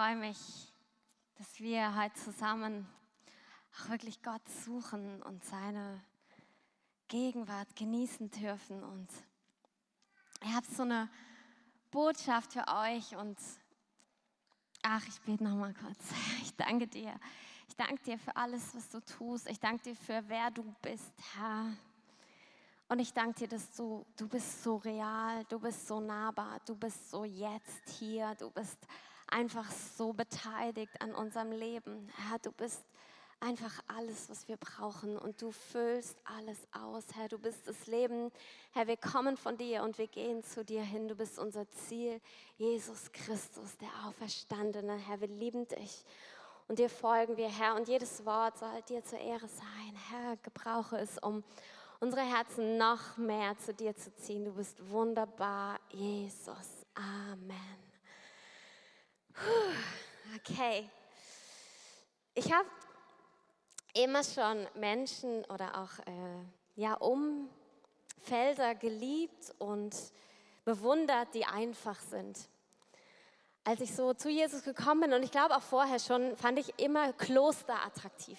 freue mich, dass wir heute zusammen auch wirklich Gott suchen und seine Gegenwart genießen dürfen. Und ich habe so eine Botschaft für euch und ach, ich bete noch mal kurz. Ich danke dir. Ich danke dir für alles, was du tust. Ich danke dir für wer du bist, Herr. Und ich danke dir, dass du, du bist so real, du bist so nahbar, du bist so jetzt hier, du bist einfach so beteiligt an unserem Leben. Herr, du bist einfach alles, was wir brauchen und du füllst alles aus, Herr. Du bist das Leben. Herr, wir kommen von dir und wir gehen zu dir hin. Du bist unser Ziel, Jesus Christus, der Auferstandene. Herr, wir lieben dich und dir folgen wir, Herr. Und jedes Wort soll dir zur Ehre sein. Herr, gebrauche es, um unsere Herzen noch mehr zu dir zu ziehen. Du bist wunderbar, Jesus. Amen. Okay. Ich habe immer schon Menschen oder auch äh, ja, Umfelder geliebt und bewundert, die einfach sind. Als ich so zu Jesus gekommen bin und ich glaube auch vorher schon, fand ich immer Kloster attraktiv.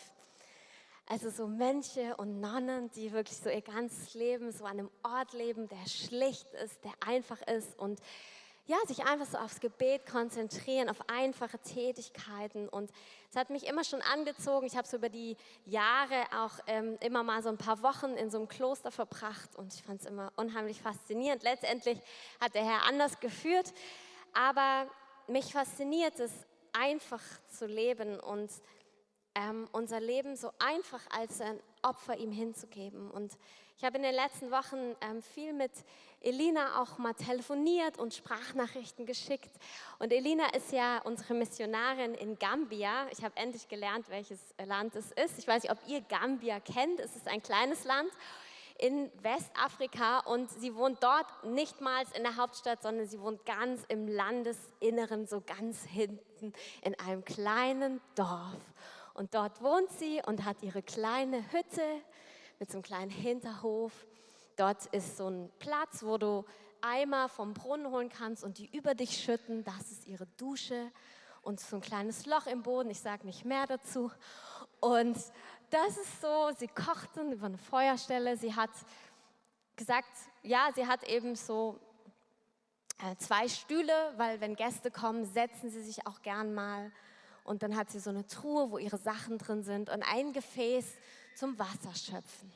Also so Mönche und Nonnen, die wirklich so ihr ganzes Leben so an einem Ort leben, der schlicht ist, der einfach ist und ja, sich einfach so aufs Gebet konzentrieren, auf einfache Tätigkeiten. Und es hat mich immer schon angezogen. Ich habe so über die Jahre auch ähm, immer mal so ein paar Wochen in so einem Kloster verbracht und ich fand es immer unheimlich faszinierend. Letztendlich hat der Herr anders geführt, aber mich fasziniert es, einfach zu leben und ähm, unser Leben so einfach als ein Opfer ihm hinzugeben. Und ich habe in den letzten Wochen ähm, viel mit Elina auch mal telefoniert und Sprachnachrichten geschickt. Und Elina ist ja unsere Missionarin in Gambia. Ich habe endlich gelernt, welches Land es ist. Ich weiß nicht, ob ihr Gambia kennt. Es ist ein kleines Land in Westafrika und sie wohnt dort nicht mal in der Hauptstadt, sondern sie wohnt ganz im Landesinneren, so ganz hinten in einem kleinen Dorf. Und dort wohnt sie und hat ihre kleine Hütte mit so einem kleinen Hinterhof. Dort ist so ein Platz, wo du Eimer vom Brunnen holen kannst und die über dich schütten. Das ist ihre Dusche und so ein kleines Loch im Boden. Ich sage nicht mehr dazu. Und das ist so, sie kochten über eine Feuerstelle. Sie hat gesagt, ja, sie hat eben so äh, zwei Stühle, weil wenn Gäste kommen, setzen sie sich auch gern mal und dann hat sie so eine Truhe, wo ihre Sachen drin sind und ein Gefäß zum Wasserschöpfen.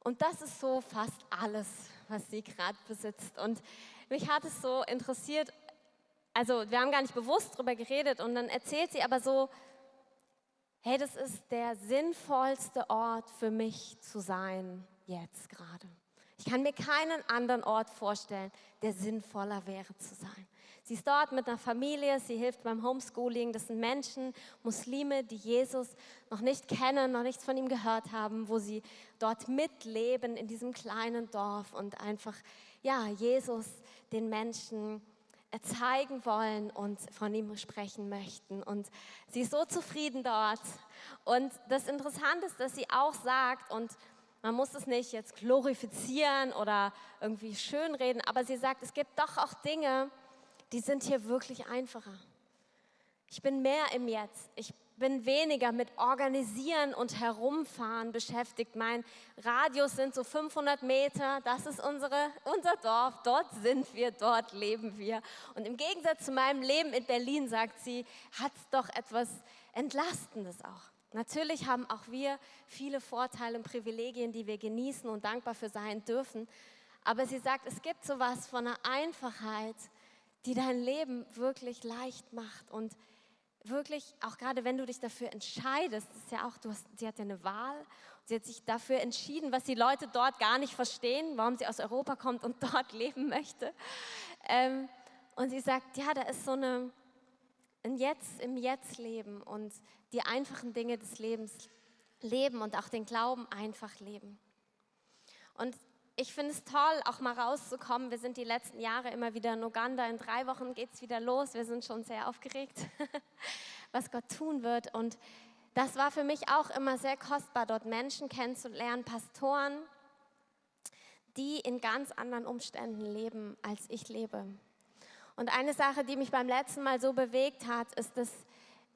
Und das ist so fast alles, was sie gerade besitzt. Und mich hat es so interessiert, also wir haben gar nicht bewusst darüber geredet und dann erzählt sie aber so, hey, das ist der sinnvollste Ort für mich zu sein jetzt gerade. Ich kann mir keinen anderen Ort vorstellen, der sinnvoller wäre zu sein. Sie ist dort mit einer Familie, sie hilft beim Homeschooling. Das sind Menschen, Muslime, die Jesus noch nicht kennen, noch nichts von ihm gehört haben, wo sie dort mitleben in diesem kleinen Dorf und einfach, ja, Jesus den Menschen zeigen wollen und von ihm sprechen möchten. Und sie ist so zufrieden dort. Und das Interessante ist, dass sie auch sagt, und man muss es nicht jetzt glorifizieren oder irgendwie schönreden, aber sie sagt, es gibt doch auch Dinge, die sind hier wirklich einfacher. Ich bin mehr im Jetzt. Ich bin weniger mit Organisieren und Herumfahren beschäftigt. Mein Radius sind so 500 Meter. Das ist unsere, unser Dorf. Dort sind wir, dort leben wir. Und im Gegensatz zu meinem Leben in Berlin, sagt sie, hat es doch etwas Entlastendes auch. Natürlich haben auch wir viele Vorteile und Privilegien, die wir genießen und dankbar für sein dürfen. Aber sie sagt, es gibt so was von einer Einfachheit, die dein Leben wirklich leicht macht und wirklich, auch gerade wenn du dich dafür entscheidest, ist ja auch, du hast, sie hat ja eine Wahl, sie hat sich dafür entschieden, was die Leute dort gar nicht verstehen, warum sie aus Europa kommt und dort leben möchte. Ähm, und sie sagt, ja, da ist so eine, ein Jetzt im Jetzt leben und die einfachen Dinge des Lebens leben und auch den Glauben einfach leben. Und ich finde es toll, auch mal rauszukommen. Wir sind die letzten Jahre immer wieder in Uganda. In drei Wochen geht es wieder los. Wir sind schon sehr aufgeregt, was Gott tun wird. Und das war für mich auch immer sehr kostbar, dort Menschen kennenzulernen, Pastoren, die in ganz anderen Umständen leben, als ich lebe. Und eine Sache, die mich beim letzten Mal so bewegt hat, ist, dass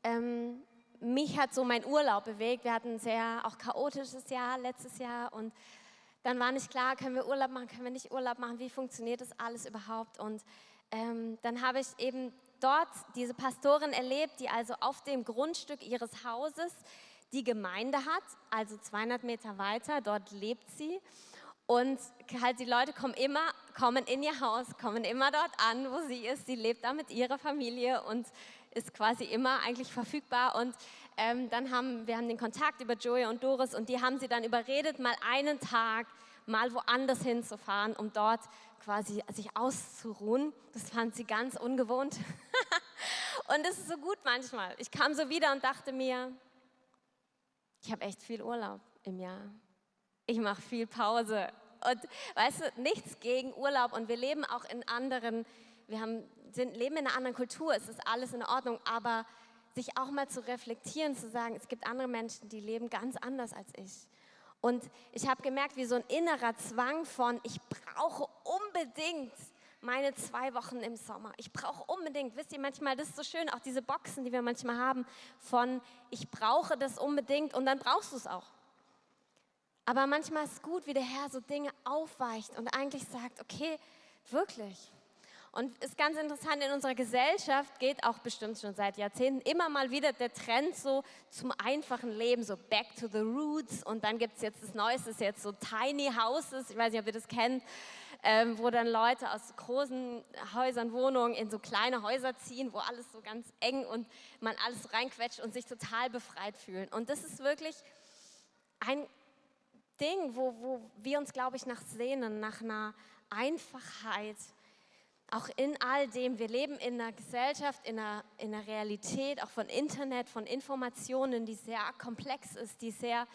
ähm, mich hat so mein Urlaub bewegt. Wir hatten ein sehr auch chaotisches Jahr letztes Jahr und dann war nicht klar, können wir Urlaub machen, können wir nicht Urlaub machen, wie funktioniert das alles überhaupt? Und ähm, dann habe ich eben dort diese Pastorin erlebt, die also auf dem Grundstück ihres Hauses die Gemeinde hat, also 200 Meter weiter, dort lebt sie. Und halt die Leute kommen immer, kommen in ihr Haus, kommen immer dort an, wo sie ist. Sie lebt da mit ihrer Familie und ist quasi immer eigentlich verfügbar. Und ähm, dann haben wir haben den Kontakt über Joey und Doris und die haben sie dann überredet, mal einen Tag mal woanders hinzufahren, um dort quasi sich auszuruhen. Das fand sie ganz ungewohnt. und es ist so gut manchmal. Ich kam so wieder und dachte mir, ich habe echt viel Urlaub im Jahr. Ich mache viel Pause. Und weißt du, nichts gegen Urlaub. Und wir leben auch in anderen, wir haben, sind, leben in einer anderen Kultur. Es ist alles in Ordnung. Aber sich auch mal zu reflektieren, zu sagen, es gibt andere Menschen, die leben ganz anders als ich. Und ich habe gemerkt, wie so ein innerer Zwang von, ich brauche unbedingt meine zwei Wochen im Sommer. Ich brauche unbedingt, wisst ihr, manchmal, das ist so schön, auch diese Boxen, die wir manchmal haben, von, ich brauche das unbedingt und dann brauchst du es auch. Aber manchmal ist es gut, wie der Herr so Dinge aufweicht und eigentlich sagt, okay, wirklich, und ist ganz interessant, in unserer Gesellschaft geht auch bestimmt schon seit Jahrzehnten immer mal wieder der Trend so zum einfachen Leben, so back to the roots. Und dann gibt es jetzt das Neueste, ist jetzt so Tiny Houses, ich weiß nicht, ob ihr das kennt, ähm, wo dann Leute aus großen Häusern, Wohnungen in so kleine Häuser ziehen, wo alles so ganz eng und man alles reinquetscht und sich total befreit fühlen. Und das ist wirklich ein Ding, wo, wo wir uns, glaube ich, nach sehnen, nach einer Einfachheit, auch in all dem, wir leben in einer Gesellschaft, in einer, in einer Realität, auch von Internet, von Informationen, die sehr komplex ist, die sehr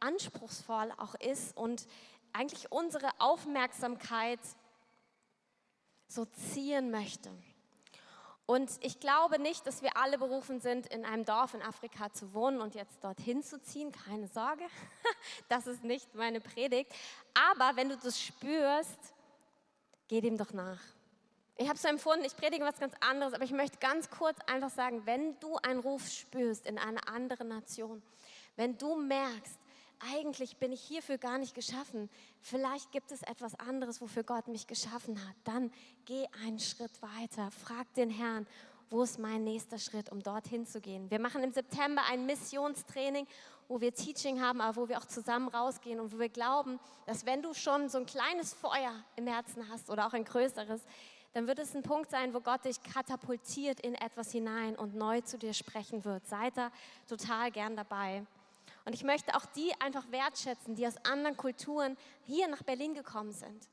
anspruchsvoll auch ist und eigentlich unsere Aufmerksamkeit so ziehen möchte. Und ich glaube nicht, dass wir alle berufen sind, in einem Dorf in Afrika zu wohnen und jetzt dorthin zu ziehen. Keine Sorge, das ist nicht meine Predigt. Aber wenn du das spürst, geh dem doch nach. Ich habe so empfunden, ich predige was ganz anderes, aber ich möchte ganz kurz einfach sagen, wenn du einen Ruf spürst in eine andere Nation, wenn du merkst, eigentlich bin ich hierfür gar nicht geschaffen, vielleicht gibt es etwas anderes, wofür Gott mich geschaffen hat, dann geh einen Schritt weiter, frag den Herrn, wo ist mein nächster Schritt, um dorthin zu gehen. Wir machen im September ein Missionstraining, wo wir Teaching haben, aber wo wir auch zusammen rausgehen und wo wir glauben, dass wenn du schon so ein kleines Feuer im Herzen hast oder auch ein größeres, dann wird es ein Punkt sein, wo Gott dich katapultiert in etwas hinein und neu zu dir sprechen wird. Seid da total gern dabei. Und ich möchte auch die einfach wertschätzen, die aus anderen Kulturen hier nach Berlin gekommen sind,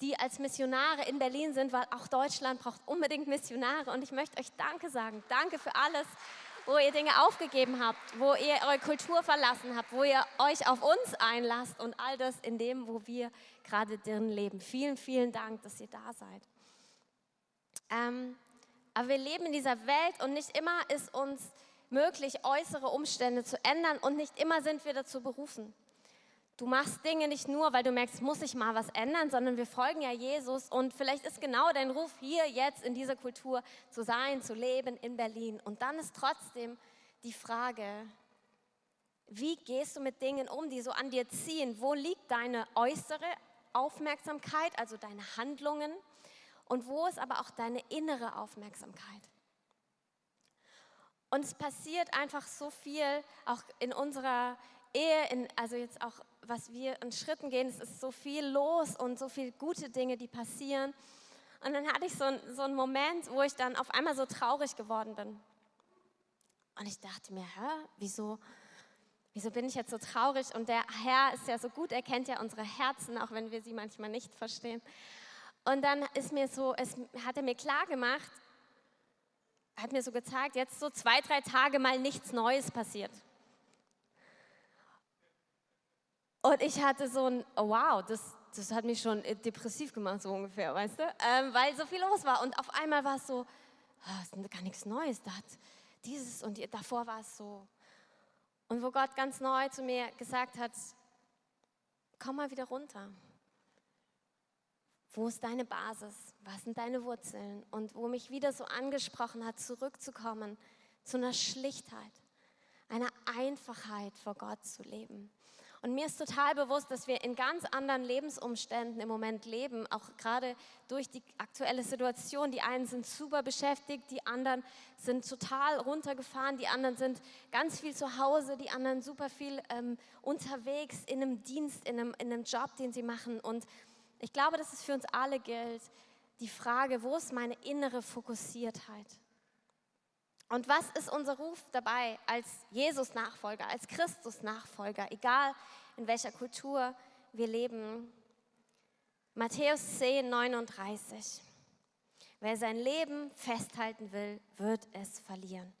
die als Missionare in Berlin sind, weil auch Deutschland braucht unbedingt Missionare. Und ich möchte euch Danke sagen. Danke für alles, wo ihr Dinge aufgegeben habt, wo ihr eure Kultur verlassen habt, wo ihr euch auf uns einlasst und all das in dem, wo wir gerade drin leben. Vielen, vielen Dank, dass ihr da seid. Ähm, aber wir leben in dieser Welt und nicht immer ist uns möglich, äußere Umstände zu ändern und nicht immer sind wir dazu berufen. Du machst Dinge nicht nur, weil du merkst, muss ich mal was ändern, sondern wir folgen ja Jesus und vielleicht ist genau dein Ruf hier jetzt in dieser Kultur zu sein, zu leben in Berlin. Und dann ist trotzdem die Frage, wie gehst du mit Dingen um, die so an dir ziehen? Wo liegt deine äußere Aufmerksamkeit, also deine Handlungen? Und wo ist aber auch deine innere Aufmerksamkeit? Und es passiert einfach so viel, auch in unserer Ehe, in, also jetzt auch, was wir in Schritten gehen, es ist so viel los und so viele gute Dinge, die passieren. Und dann hatte ich so, so einen Moment, wo ich dann auf einmal so traurig geworden bin. Und ich dachte mir, hä, wieso, wieso bin ich jetzt so traurig? Und der Herr ist ja so gut, er kennt ja unsere Herzen, auch wenn wir sie manchmal nicht verstehen. Und dann ist mir so, es hat er mir klar gemacht, hat mir so gezeigt, jetzt so zwei, drei Tage mal nichts Neues passiert. Und ich hatte so ein, oh wow, das, das hat mich schon depressiv gemacht, so ungefähr, weißt du? Ähm, weil so viel los war. Und auf einmal war es so, oh, ist gar nichts Neues. Da hat dieses und davor war es so. Und wo Gott ganz neu zu mir gesagt hat, komm mal wieder runter wo ist deine Basis? Was sind deine Wurzeln? Und wo mich wieder so angesprochen hat, zurückzukommen zu einer Schlichtheit, einer Einfachheit vor Gott zu leben. Und mir ist total bewusst, dass wir in ganz anderen Lebensumständen im Moment leben, auch gerade durch die aktuelle Situation. Die einen sind super beschäftigt, die anderen sind total runtergefahren, die anderen sind ganz viel zu Hause, die anderen super viel ähm, unterwegs in einem Dienst, in einem, in einem Job, den sie machen. Und ich glaube, dass es für uns alle gilt, die Frage, wo ist meine innere Fokussiertheit? Und was ist unser Ruf dabei als Jesus-Nachfolger, als Christus-Nachfolger, egal in welcher Kultur wir leben? Matthäus 10, 39. Wer sein Leben festhalten will, wird es verlieren.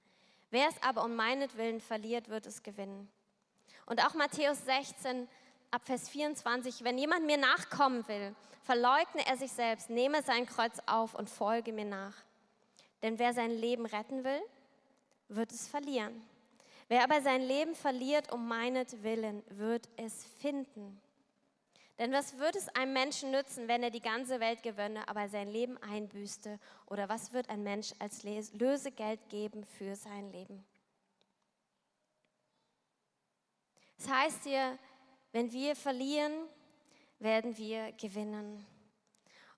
Wer es aber um meinetwillen verliert, wird es gewinnen. Und auch Matthäus 16, ab Vers 24, wenn jemand mir nachkommen will, verleugne er sich selbst, nehme sein Kreuz auf und folge mir nach. Denn wer sein Leben retten will, wird es verlieren. Wer aber sein Leben verliert um meinetwillen, wird es finden. Denn was wird es einem Menschen nützen, wenn er die ganze Welt gewönne, aber sein Leben einbüßte? Oder was wird ein Mensch als Lösegeld geben für sein Leben? Das heißt hier, wenn wir verlieren, werden wir gewinnen.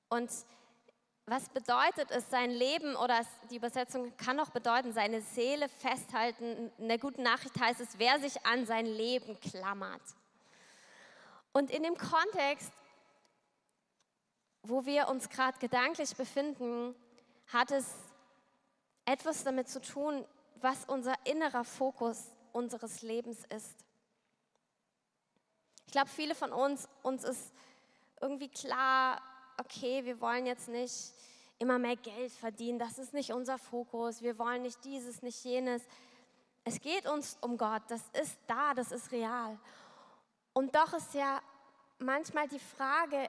Und was bedeutet es, sein Leben oder die Übersetzung kann auch bedeuten, seine Seele festhalten. In der guten Nachricht heißt es, wer sich an sein Leben klammert. Und in dem Kontext, wo wir uns gerade gedanklich befinden, hat es etwas damit zu tun, was unser innerer Fokus unseres Lebens ist. Ich glaube, viele von uns, uns ist irgendwie klar, okay, wir wollen jetzt nicht immer mehr Geld verdienen, das ist nicht unser Fokus, wir wollen nicht dieses, nicht jenes. Es geht uns um Gott, das ist da, das ist real. Und doch ist ja manchmal die Frage,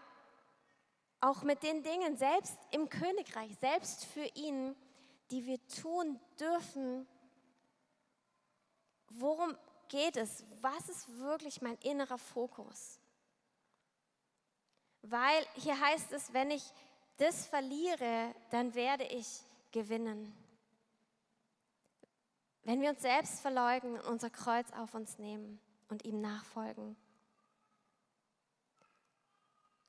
auch mit den Dingen, selbst im Königreich, selbst für ihn, die wir tun dürfen, worum geht es? Was ist wirklich mein innerer Fokus? Weil hier heißt es, wenn ich das verliere, dann werde ich gewinnen. Wenn wir uns selbst verleugnen und unser Kreuz auf uns nehmen und ihm nachfolgen.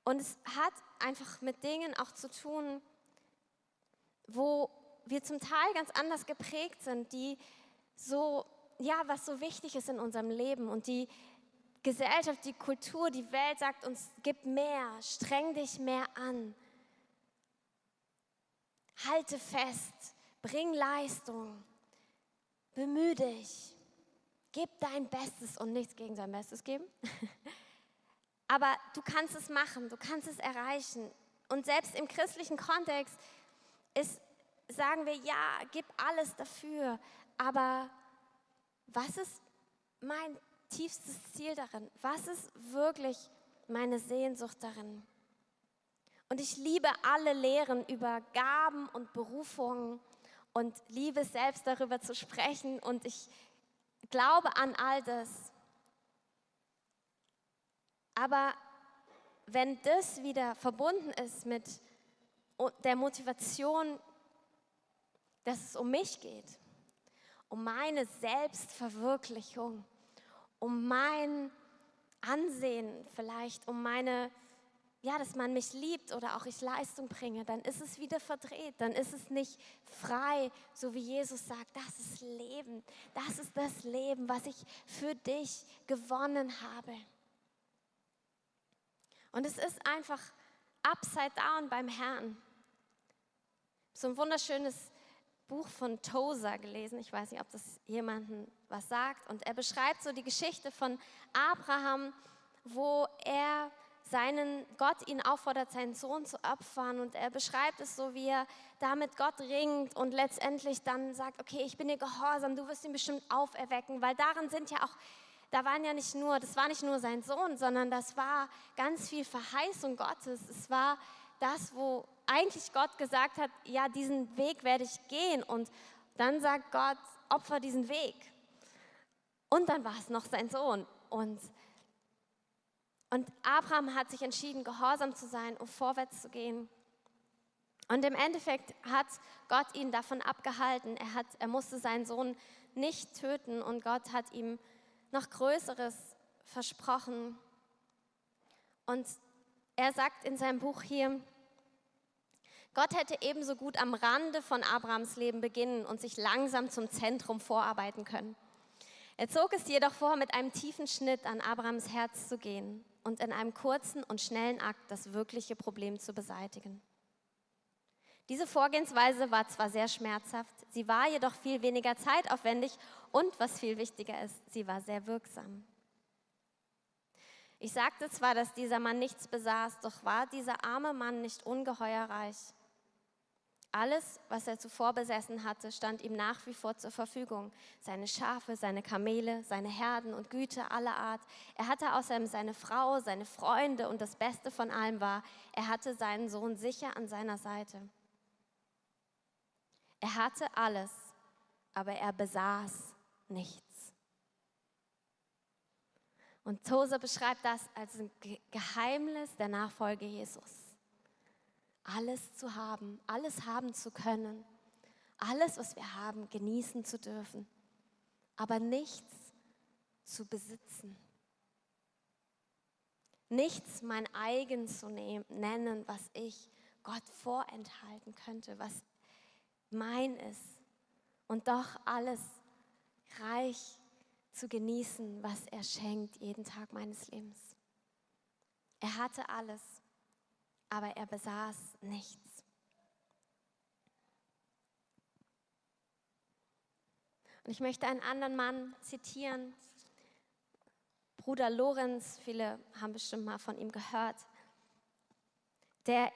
Und es hat einfach mit Dingen auch zu tun, wo wir zum Teil ganz anders geprägt sind, die so, ja, was so wichtig ist in unserem Leben und die Gesellschaft, die Kultur, die Welt sagt uns, gib mehr, streng dich mehr an. Halte fest, bring Leistung, bemühe dich, gib dein Bestes und nichts gegen dein Bestes geben. Aber du kannst es machen, du kannst es erreichen. Und selbst im christlichen Kontext ist, sagen wir, ja, gib alles dafür. Aber was ist mein tiefstes Ziel darin? Was ist wirklich meine Sehnsucht darin? Und ich liebe alle Lehren über Gaben und Berufungen und liebe selbst darüber zu sprechen und ich glaube an all das. Aber wenn das wieder verbunden ist mit der Motivation, dass es um mich geht, um meine Selbstverwirklichung, um mein Ansehen vielleicht, um meine, ja, dass man mich liebt oder auch ich Leistung bringe, dann ist es wieder verdreht, dann ist es nicht frei, so wie Jesus sagt, das ist Leben, das ist das Leben, was ich für dich gewonnen habe. Und es ist einfach upside down beim Herrn. So ein wunderschönes Buch von Tozer gelesen. Ich weiß nicht, ob das jemanden was sagt. Und er beschreibt so die Geschichte von Abraham, wo er seinen Gott ihn auffordert, seinen Sohn zu opfern. Und er beschreibt es so, wie er da mit Gott ringt und letztendlich dann sagt, okay, ich bin dir gehorsam, du wirst ihn bestimmt auferwecken, weil darin sind ja auch, da waren ja nicht nur, das war nicht nur sein Sohn, sondern das war ganz viel Verheißung Gottes. Es war das, wo eigentlich Gott gesagt hat, ja, diesen Weg werde ich gehen. Und dann sagt Gott, opfer diesen Weg. Und dann war es noch sein Sohn. Und Und Abraham hat sich entschieden, gehorsam zu sein, um vorwärts zu gehen. Und im Endeffekt hat Gott ihn davon abgehalten. Er, hat, er musste seinen Sohn nicht töten und Gott hat ihm noch Größeres versprochen. Und er sagt in seinem Buch hier, Gott hätte ebenso gut am Rande von Abrahams Leben beginnen und sich langsam zum Zentrum vorarbeiten können. Er zog es jedoch vor, mit einem tiefen Schnitt an Abrahams Herz zu gehen und in einem kurzen und schnellen Akt das wirkliche Problem zu beseitigen. Diese Vorgehensweise war zwar sehr schmerzhaft, sie war jedoch viel weniger zeitaufwendig und, was viel wichtiger ist, sie war sehr wirksam. Ich sagte zwar, dass dieser Mann nichts besaß, doch war dieser arme Mann nicht ungeheuer reich. Alles, was er zuvor besessen hatte, stand ihm nach wie vor zur Verfügung. Seine Schafe, seine Kamele, seine Herden und Güter aller Art. Er hatte außerdem seine Frau, seine Freunde und das Beste von allem war, er hatte seinen Sohn sicher an seiner Seite. Er hatte alles, aber er besaß nichts. Und Tosa beschreibt das als ein Geheimnis der Nachfolge Jesus alles zu haben, alles haben zu können, alles, was wir haben, genießen zu dürfen, aber nichts zu besitzen. Nichts mein eigen zu nennen, was ich Gott vorenthalten könnte, was mein ist. Und doch alles reich zu genießen, was er schenkt jeden Tag meines Lebens. Er hatte alles aber er besaß nichts. Und ich möchte einen anderen Mann zitieren, Bruder Lorenz, viele haben bestimmt mal von ihm gehört, der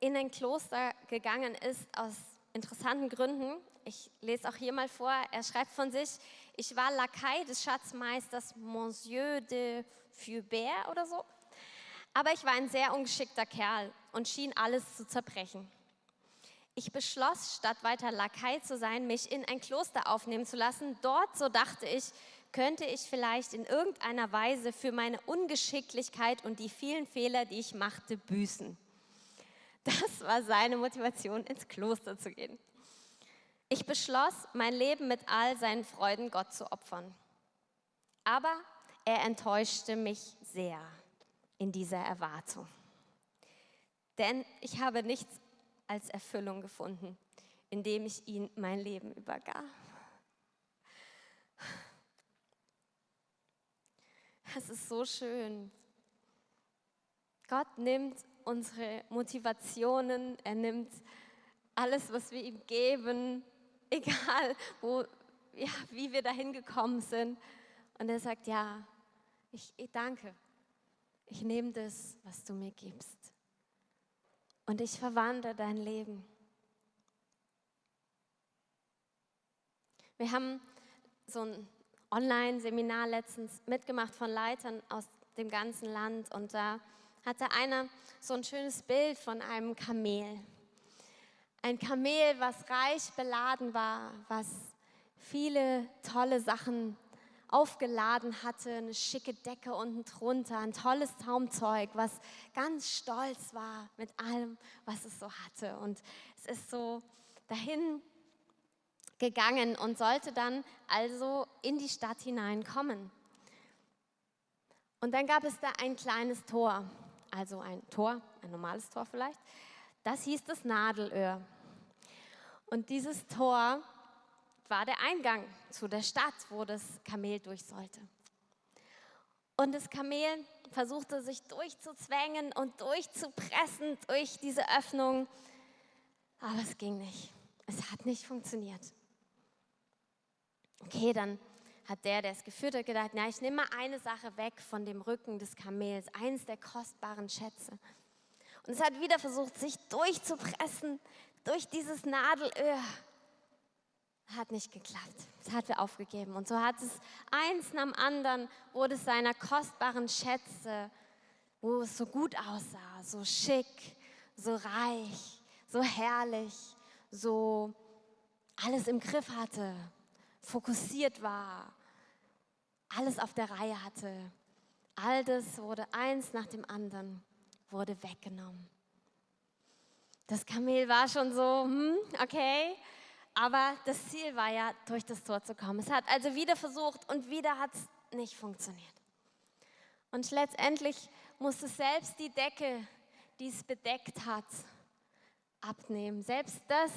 in ein Kloster gegangen ist aus interessanten Gründen. Ich lese auch hier mal vor, er schreibt von sich, ich war Lakai des Schatzmeisters Monsieur de Fubert oder so. Aber ich war ein sehr ungeschickter Kerl und schien alles zu zerbrechen. Ich beschloss, statt weiter Lakai zu sein, mich in ein Kloster aufnehmen zu lassen. Dort, so dachte ich, könnte ich vielleicht in irgendeiner Weise für meine Ungeschicklichkeit und die vielen Fehler, die ich machte, büßen. Das war seine Motivation, ins Kloster zu gehen. Ich beschloss, mein Leben mit all seinen Freuden Gott zu opfern. Aber er enttäuschte mich sehr in dieser Erwartung. Denn ich habe nichts als Erfüllung gefunden, indem ich ihm mein Leben übergab. Es ist so schön. Gott nimmt unsere Motivationen, er nimmt alles, was wir ihm geben, egal wo, ja, wie wir dahin gekommen sind. Und er sagt, ja, ich, ich danke, ich nehme das, was du mir gibst. Und ich verwandle dein Leben. Wir haben so ein Online-Seminar letztens mitgemacht von Leitern aus dem ganzen Land und da hatte einer so ein schönes Bild von einem Kamel. Ein Kamel, was reich beladen war, was viele tolle Sachen aufgeladen hatte, eine schicke Decke unten drunter, ein tolles Zaumzeug, was ganz stolz war mit allem, was es so hatte. Und es ist so dahin gegangen und sollte dann also in die Stadt hineinkommen. Und dann gab es da ein kleines Tor, also ein Tor, ein normales Tor vielleicht. Das hieß das Nadelöhr. Und dieses Tor war der Eingang zu der Stadt, wo das Kamel durch sollte. Und das Kamel versuchte sich durchzuzwängen und durchzupressen durch diese Öffnung, aber es ging nicht. Es hat nicht funktioniert. Okay, dann hat der, der es geführt hat, gedacht, na, ich nehme mal eine Sache weg von dem Rücken des Kamels, eines der kostbaren Schätze. Und es hat wieder versucht, sich durchzupressen durch dieses Nadelöhr hat nicht geklappt. Es hat er aufgegeben. Und so hat es eins nach dem anderen, wurde es seiner kostbaren Schätze, wo es so gut aussah, so schick, so reich, so herrlich, so alles im Griff hatte, fokussiert war, alles auf der Reihe hatte, All das wurde eins nach dem anderen, wurde weggenommen. Das Kamel war schon so, hm, okay, aber das Ziel war ja, durch das Tor zu kommen. Es hat also wieder versucht und wieder hat es nicht funktioniert. Und letztendlich musste selbst die Decke, die es bedeckt hat, abnehmen. Selbst das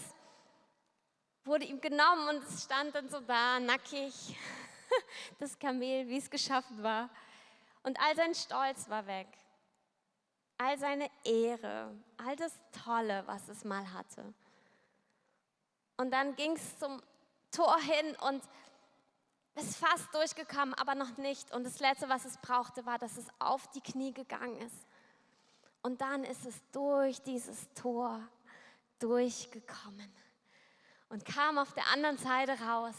wurde ihm genommen und es stand dann so da, nackig, das Kamel, wie es geschaffen war. Und all sein Stolz war weg. All seine Ehre, all das Tolle, was es mal hatte. Und dann ging es zum Tor hin und ist fast durchgekommen, aber noch nicht. Und das Letzte, was es brauchte, war, dass es auf die Knie gegangen ist. Und dann ist es durch dieses Tor durchgekommen und kam auf der anderen Seite raus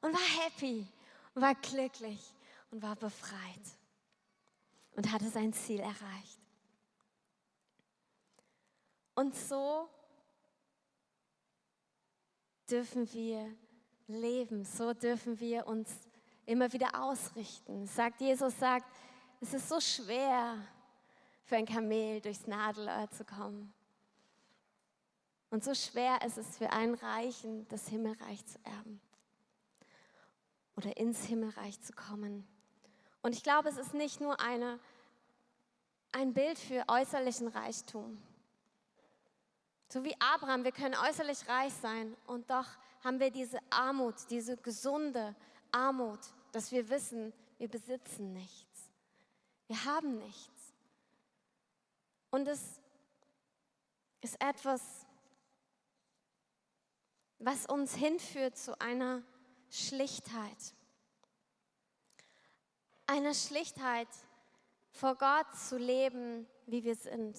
und war happy, war glücklich und war befreit und hatte sein Ziel erreicht. Und so dürfen wir leben, so dürfen wir uns immer wieder ausrichten. Sagt Jesus sagt, es ist so schwer für ein Kamel durchs Nadelöhr zu kommen. Und so schwer ist es für einen Reichen, das Himmelreich zu erben oder ins Himmelreich zu kommen. Und ich glaube, es ist nicht nur eine, ein Bild für äußerlichen Reichtum. So wie Abraham, wir können äußerlich reich sein und doch haben wir diese Armut, diese gesunde Armut, dass wir wissen, wir besitzen nichts. Wir haben nichts. Und es ist etwas, was uns hinführt zu einer Schlichtheit. Einer Schlichtheit, vor Gott zu leben, wie wir sind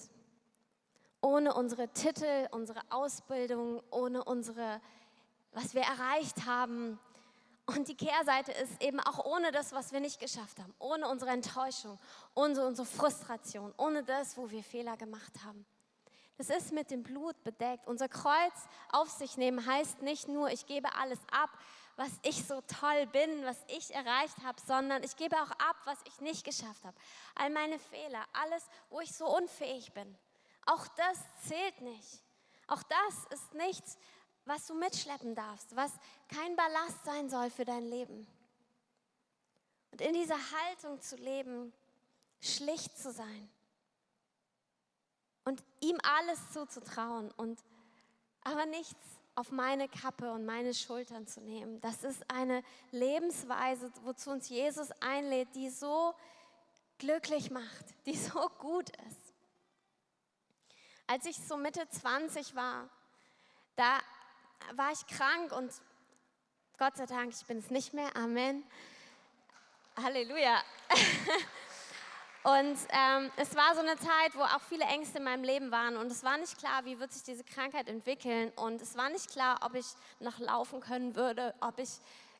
ohne unsere Titel, unsere Ausbildung, ohne unsere, was wir erreicht haben. Und die Kehrseite ist eben auch ohne das, was wir nicht geschafft haben, ohne unsere Enttäuschung, ohne unsere Frustration, ohne das, wo wir Fehler gemacht haben. Das ist mit dem Blut bedeckt. Unser Kreuz auf sich nehmen heißt nicht nur, ich gebe alles ab, was ich so toll bin, was ich erreicht habe, sondern ich gebe auch ab, was ich nicht geschafft habe. All meine Fehler, alles, wo ich so unfähig bin. Auch das zählt nicht. Auch das ist nichts, was du mitschleppen darfst, was kein Ballast sein soll für dein Leben. Und in dieser Haltung zu leben, schlicht zu sein und ihm alles zuzutrauen und aber nichts auf meine Kappe und meine Schultern zu nehmen. Das ist eine Lebensweise, wozu uns Jesus einlädt, die so glücklich macht, die so gut ist. Als ich so Mitte 20 war, da war ich krank und Gott sei Dank, ich bin es nicht mehr. Amen. Halleluja. Und ähm, es war so eine Zeit, wo auch viele Ängste in meinem Leben waren und es war nicht klar, wie wird sich diese Krankheit entwickeln und es war nicht klar, ob ich noch laufen können würde, ob ich,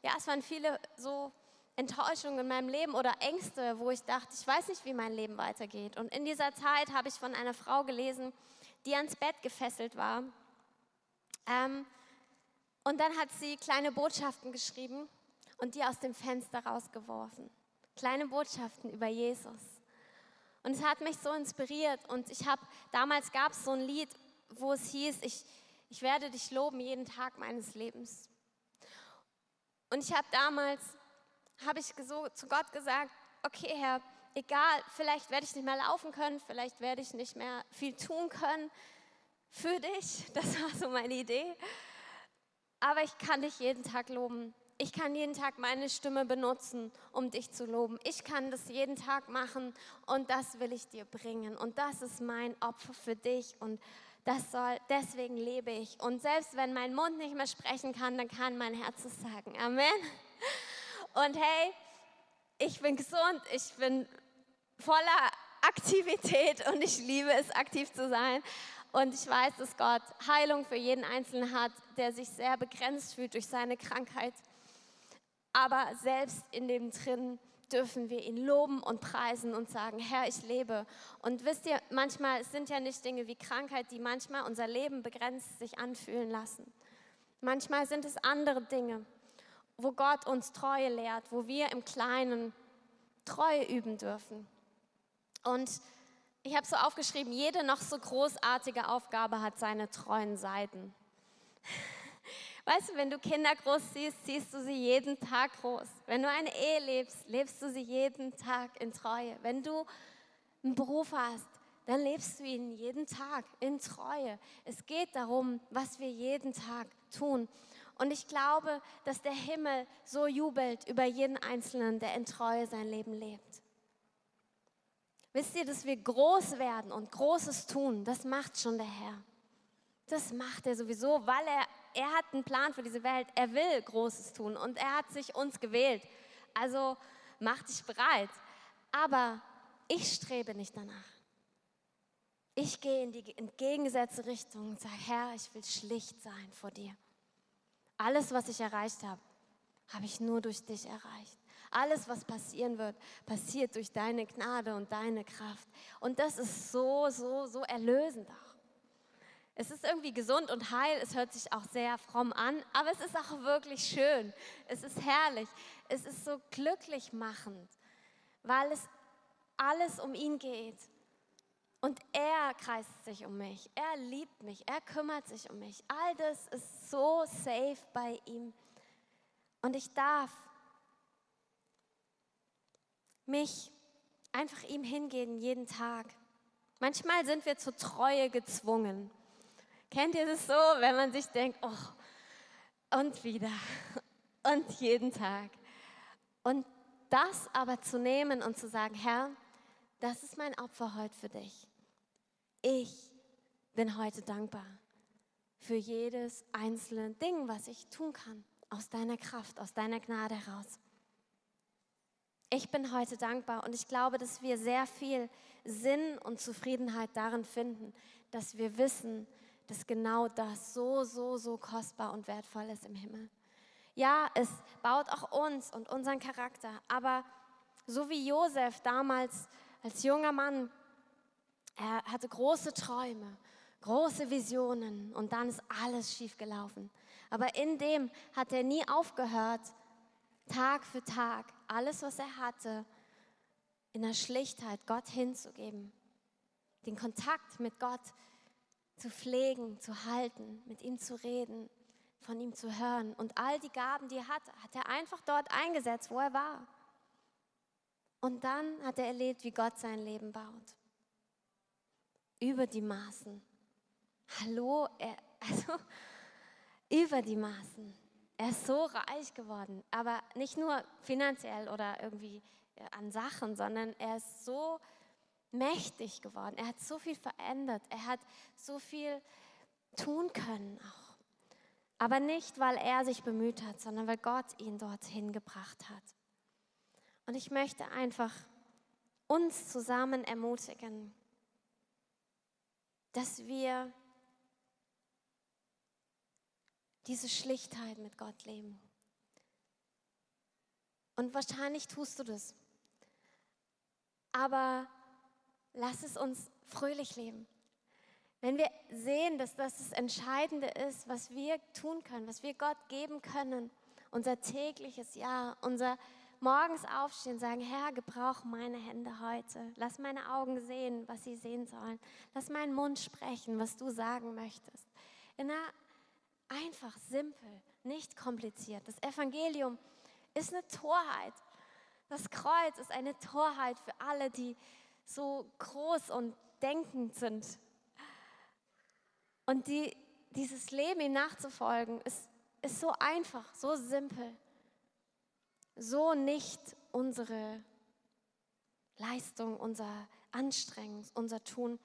ja, es waren viele so Enttäuschungen in meinem Leben oder Ängste, wo ich dachte, ich weiß nicht, wie mein Leben weitergeht. Und in dieser Zeit habe ich von einer Frau gelesen, die ans Bett gefesselt war. Ähm, und dann hat sie kleine Botschaften geschrieben und die aus dem Fenster rausgeworfen. Kleine Botschaften über Jesus. Und es hat mich so inspiriert. Und ich habe, damals gab es so ein Lied, wo es hieß, ich, ich werde dich loben jeden Tag meines Lebens. Und ich habe damals, habe ich so zu Gott gesagt, okay Herr, egal, vielleicht werde ich nicht mehr laufen können, vielleicht werde ich nicht mehr viel tun können für dich. Das war so meine Idee. Aber ich kann dich jeden Tag loben. Ich kann jeden Tag meine Stimme benutzen, um dich zu loben. Ich kann das jeden Tag machen und das will ich dir bringen. Und das ist mein Opfer für dich und das soll, deswegen lebe ich. Und selbst wenn mein Mund nicht mehr sprechen kann, dann kann mein Herz es sagen. Amen. Und hey, ich bin gesund, ich bin voller Aktivität und ich liebe es, aktiv zu sein. Und ich weiß, dass Gott Heilung für jeden Einzelnen hat, der sich sehr begrenzt fühlt durch seine Krankheit. Aber selbst in dem drin dürfen wir ihn loben und preisen und sagen, Herr, ich lebe. Und wisst ihr, manchmal sind ja nicht Dinge wie Krankheit, die manchmal unser Leben begrenzt sich anfühlen lassen. Manchmal sind es andere Dinge, wo Gott uns Treue lehrt, wo wir im Kleinen Treue üben dürfen. Und ich habe so aufgeschrieben, jede noch so großartige Aufgabe hat seine treuen Seiten. Weißt du, wenn du Kinder groß siehst, siehst du sie jeden Tag groß. Wenn du eine Ehe lebst, lebst du sie jeden Tag in Treue. Wenn du einen Beruf hast, dann lebst du ihn jeden Tag in Treue. Es geht darum, was wir jeden Tag tun. Und ich glaube, dass der Himmel so jubelt über jeden Einzelnen, der in Treue sein Leben lebt. Wisst ihr, dass wir groß werden und Großes tun, das macht schon der Herr. Das macht er sowieso, weil er, er hat einen Plan für diese Welt. Er will Großes tun und er hat sich uns gewählt. Also mach dich bereit. Aber ich strebe nicht danach. Ich gehe in die entgegengesetzte Richtung und sage, Herr, ich will schlicht sein vor dir. Alles, was ich erreicht habe, habe ich nur durch dich erreicht. Alles, was passieren wird, passiert durch deine Gnade und deine Kraft. Und das ist so, so, so erlösend auch. Es ist irgendwie gesund und heil, es hört sich auch sehr fromm an, aber es ist auch wirklich schön. Es ist herrlich. Es ist so glücklich machend, weil es alles um ihn geht. Und er kreist sich um mich, er liebt mich, er kümmert sich um mich. All das ist so safe bei ihm. Und ich darf mich einfach ihm hingehen jeden Tag. Manchmal sind wir zur Treue gezwungen. Kennt ihr das so, wenn man sich denkt, oh, und wieder und jeden Tag. Und das aber zu nehmen und zu sagen, Herr, das ist mein Opfer heute für dich. Ich bin heute dankbar für jedes einzelne Ding, was ich tun kann, aus deiner Kraft, aus deiner Gnade heraus. Ich bin heute dankbar und ich glaube, dass wir sehr viel Sinn und Zufriedenheit darin finden, dass wir wissen, dass genau das so, so, so kostbar und wertvoll ist im Himmel. Ja, es baut auch uns und unseren Charakter, aber so wie Josef damals als junger Mann, er hatte große Träume, große Visionen und dann ist alles schief gelaufen. Aber in dem hat er nie aufgehört, Tag für Tag alles, was er hatte, in der Schlichtheit Gott hinzugeben, den Kontakt mit Gott zu pflegen, zu halten, mit ihm zu reden, von ihm zu hören. Und all die Gaben, die er hatte, hat er einfach dort eingesetzt, wo er war. Und dann hat er erlebt, wie Gott sein Leben baut. Über die Maßen. Hallo, er, also über die Maßen. Er ist so reich geworden, aber nicht nur finanziell oder irgendwie an Sachen, sondern er ist so mächtig geworden. Er hat so viel verändert. Er hat so viel tun können auch. Aber nicht, weil er sich bemüht hat, sondern weil Gott ihn dorthin gebracht hat. Und ich möchte einfach uns zusammen ermutigen, dass wir diese Schlichtheit mit Gott leben. Und wahrscheinlich tust du das. Aber lass es uns fröhlich leben. Wenn wir sehen, dass das das Entscheidende ist, was wir tun können, was wir Gott geben können, unser tägliches Ja, unser morgens aufstehen, sagen, Herr, gebrauch meine Hände heute. Lass meine Augen sehen, was sie sehen sollen. Lass meinen Mund sprechen, was du sagen möchtest. In einer einfach, simpel, nicht kompliziert. Das Evangelium ist eine Torheit. Das Kreuz ist eine Torheit für alle, die so groß und denkend sind. Und die, dieses Leben ihm nachzufolgen, ist, ist so einfach, so simpel so nicht unsere Leistung, unser Anstrengung, unser Tun.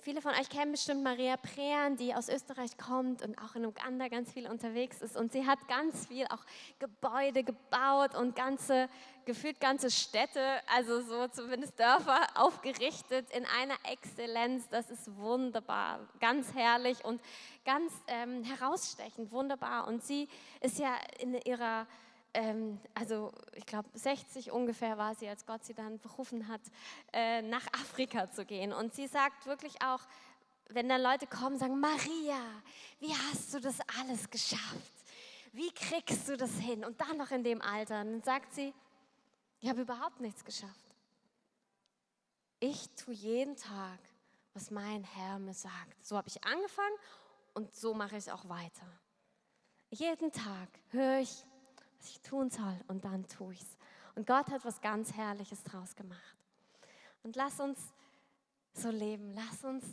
Viele von euch kennen bestimmt Maria Prean, die aus Österreich kommt und auch in Uganda ganz viel unterwegs ist. Und sie hat ganz viel auch Gebäude gebaut und ganze, gefühlt ganze Städte, also so zumindest Dörfer aufgerichtet in einer Exzellenz. Das ist wunderbar, ganz herrlich und ganz ähm, herausstechend, wunderbar. Und sie ist ja in ihrer ähm, also ich glaube 60 ungefähr war sie, als Gott sie dann berufen hat, äh, nach Afrika zu gehen. Und sie sagt wirklich auch, wenn dann Leute kommen, sagen, Maria, wie hast du das alles geschafft? Wie kriegst du das hin? Und dann noch in dem Alter. Und dann sagt sie, Ich habe überhaupt nichts geschafft. Ich tue jeden Tag, was mein Herr mir sagt. So habe ich angefangen und so mache ich auch weiter. Jeden Tag höre ich, was ich tun soll und dann tue ich es. Und Gott hat was ganz Herrliches draus gemacht. Und lass uns so leben. Lass uns,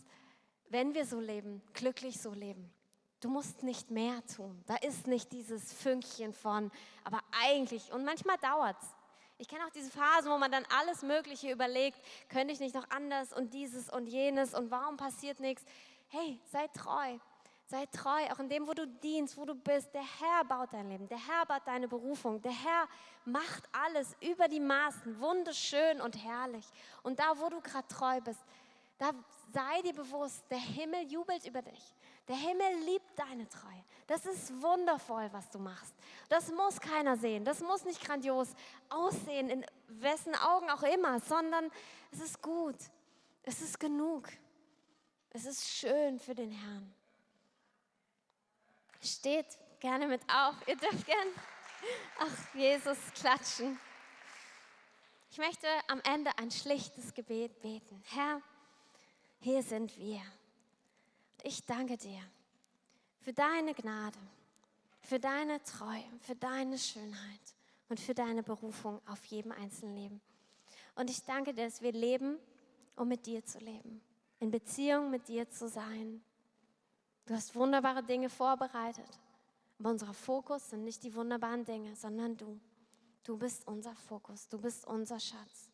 wenn wir so leben, glücklich so leben. Du musst nicht mehr tun. Da ist nicht dieses Fünkchen von, aber eigentlich, und manchmal dauert es. Ich kenne auch diese Phase, wo man dann alles Mögliche überlegt, könnte ich nicht noch anders und dieses und jenes und warum passiert nichts. Hey, sei treu. Sei treu, auch in dem, wo du dienst, wo du bist. Der Herr baut dein Leben, der Herr baut deine Berufung, der Herr macht alles über die Maßen, wunderschön und herrlich. Und da, wo du gerade treu bist, da sei dir bewusst, der Himmel jubelt über dich. Der Himmel liebt deine Treue. Das ist wundervoll, was du machst. Das muss keiner sehen. Das muss nicht grandios aussehen, in wessen Augen auch immer, sondern es ist gut. Es ist genug. Es ist schön für den Herrn. Steht gerne mit auf. Ihr dürft gerne, ach, Jesus klatschen. Ich möchte am Ende ein schlichtes Gebet beten. Herr, hier sind wir. Und ich danke dir für deine Gnade, für deine Treue, für deine Schönheit und für deine Berufung auf jedem einzelnen Leben. Und ich danke dir, dass wir leben, um mit dir zu leben, in Beziehung mit dir zu sein, Du hast wunderbare Dinge vorbereitet. Aber unser Fokus sind nicht die wunderbaren Dinge, sondern du. Du bist unser Fokus, du bist unser Schatz.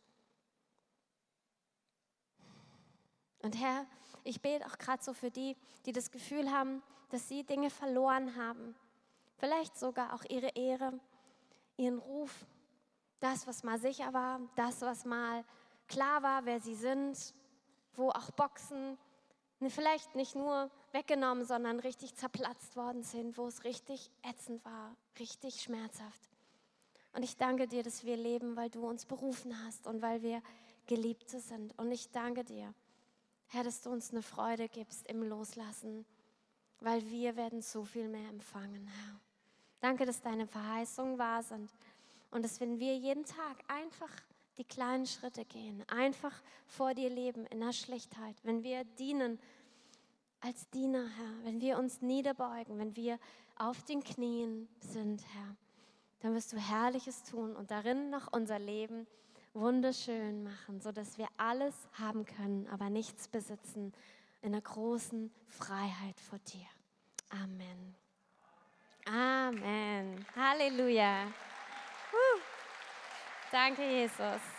Und Herr, ich bete auch gerade so für die, die das Gefühl haben, dass sie Dinge verloren haben. Vielleicht sogar auch ihre Ehre, ihren Ruf, das, was mal sicher war, das, was mal klar war, wer sie sind, wo auch Boxen vielleicht nicht nur weggenommen, sondern richtig zerplatzt worden sind, wo es richtig ätzend war, richtig schmerzhaft. Und ich danke dir, dass wir leben, weil du uns berufen hast und weil wir Geliebte sind. Und ich danke dir, Herr, dass du uns eine Freude gibst im Loslassen, weil wir werden so viel mehr empfangen, Herr. Danke, dass deine Verheißungen wahr sind und dass wenn wir jeden Tag einfach die kleinen Schritte gehen, einfach vor dir leben in der Schlichtheit, wenn wir dienen als Diener, Herr, wenn wir uns niederbeugen, wenn wir auf den Knien sind, Herr, dann wirst du Herrliches tun und darin noch unser Leben wunderschön machen, sodass wir alles haben können, aber nichts besitzen in einer großen Freiheit vor dir. Amen. Amen. Halleluja. Danke, Jesus.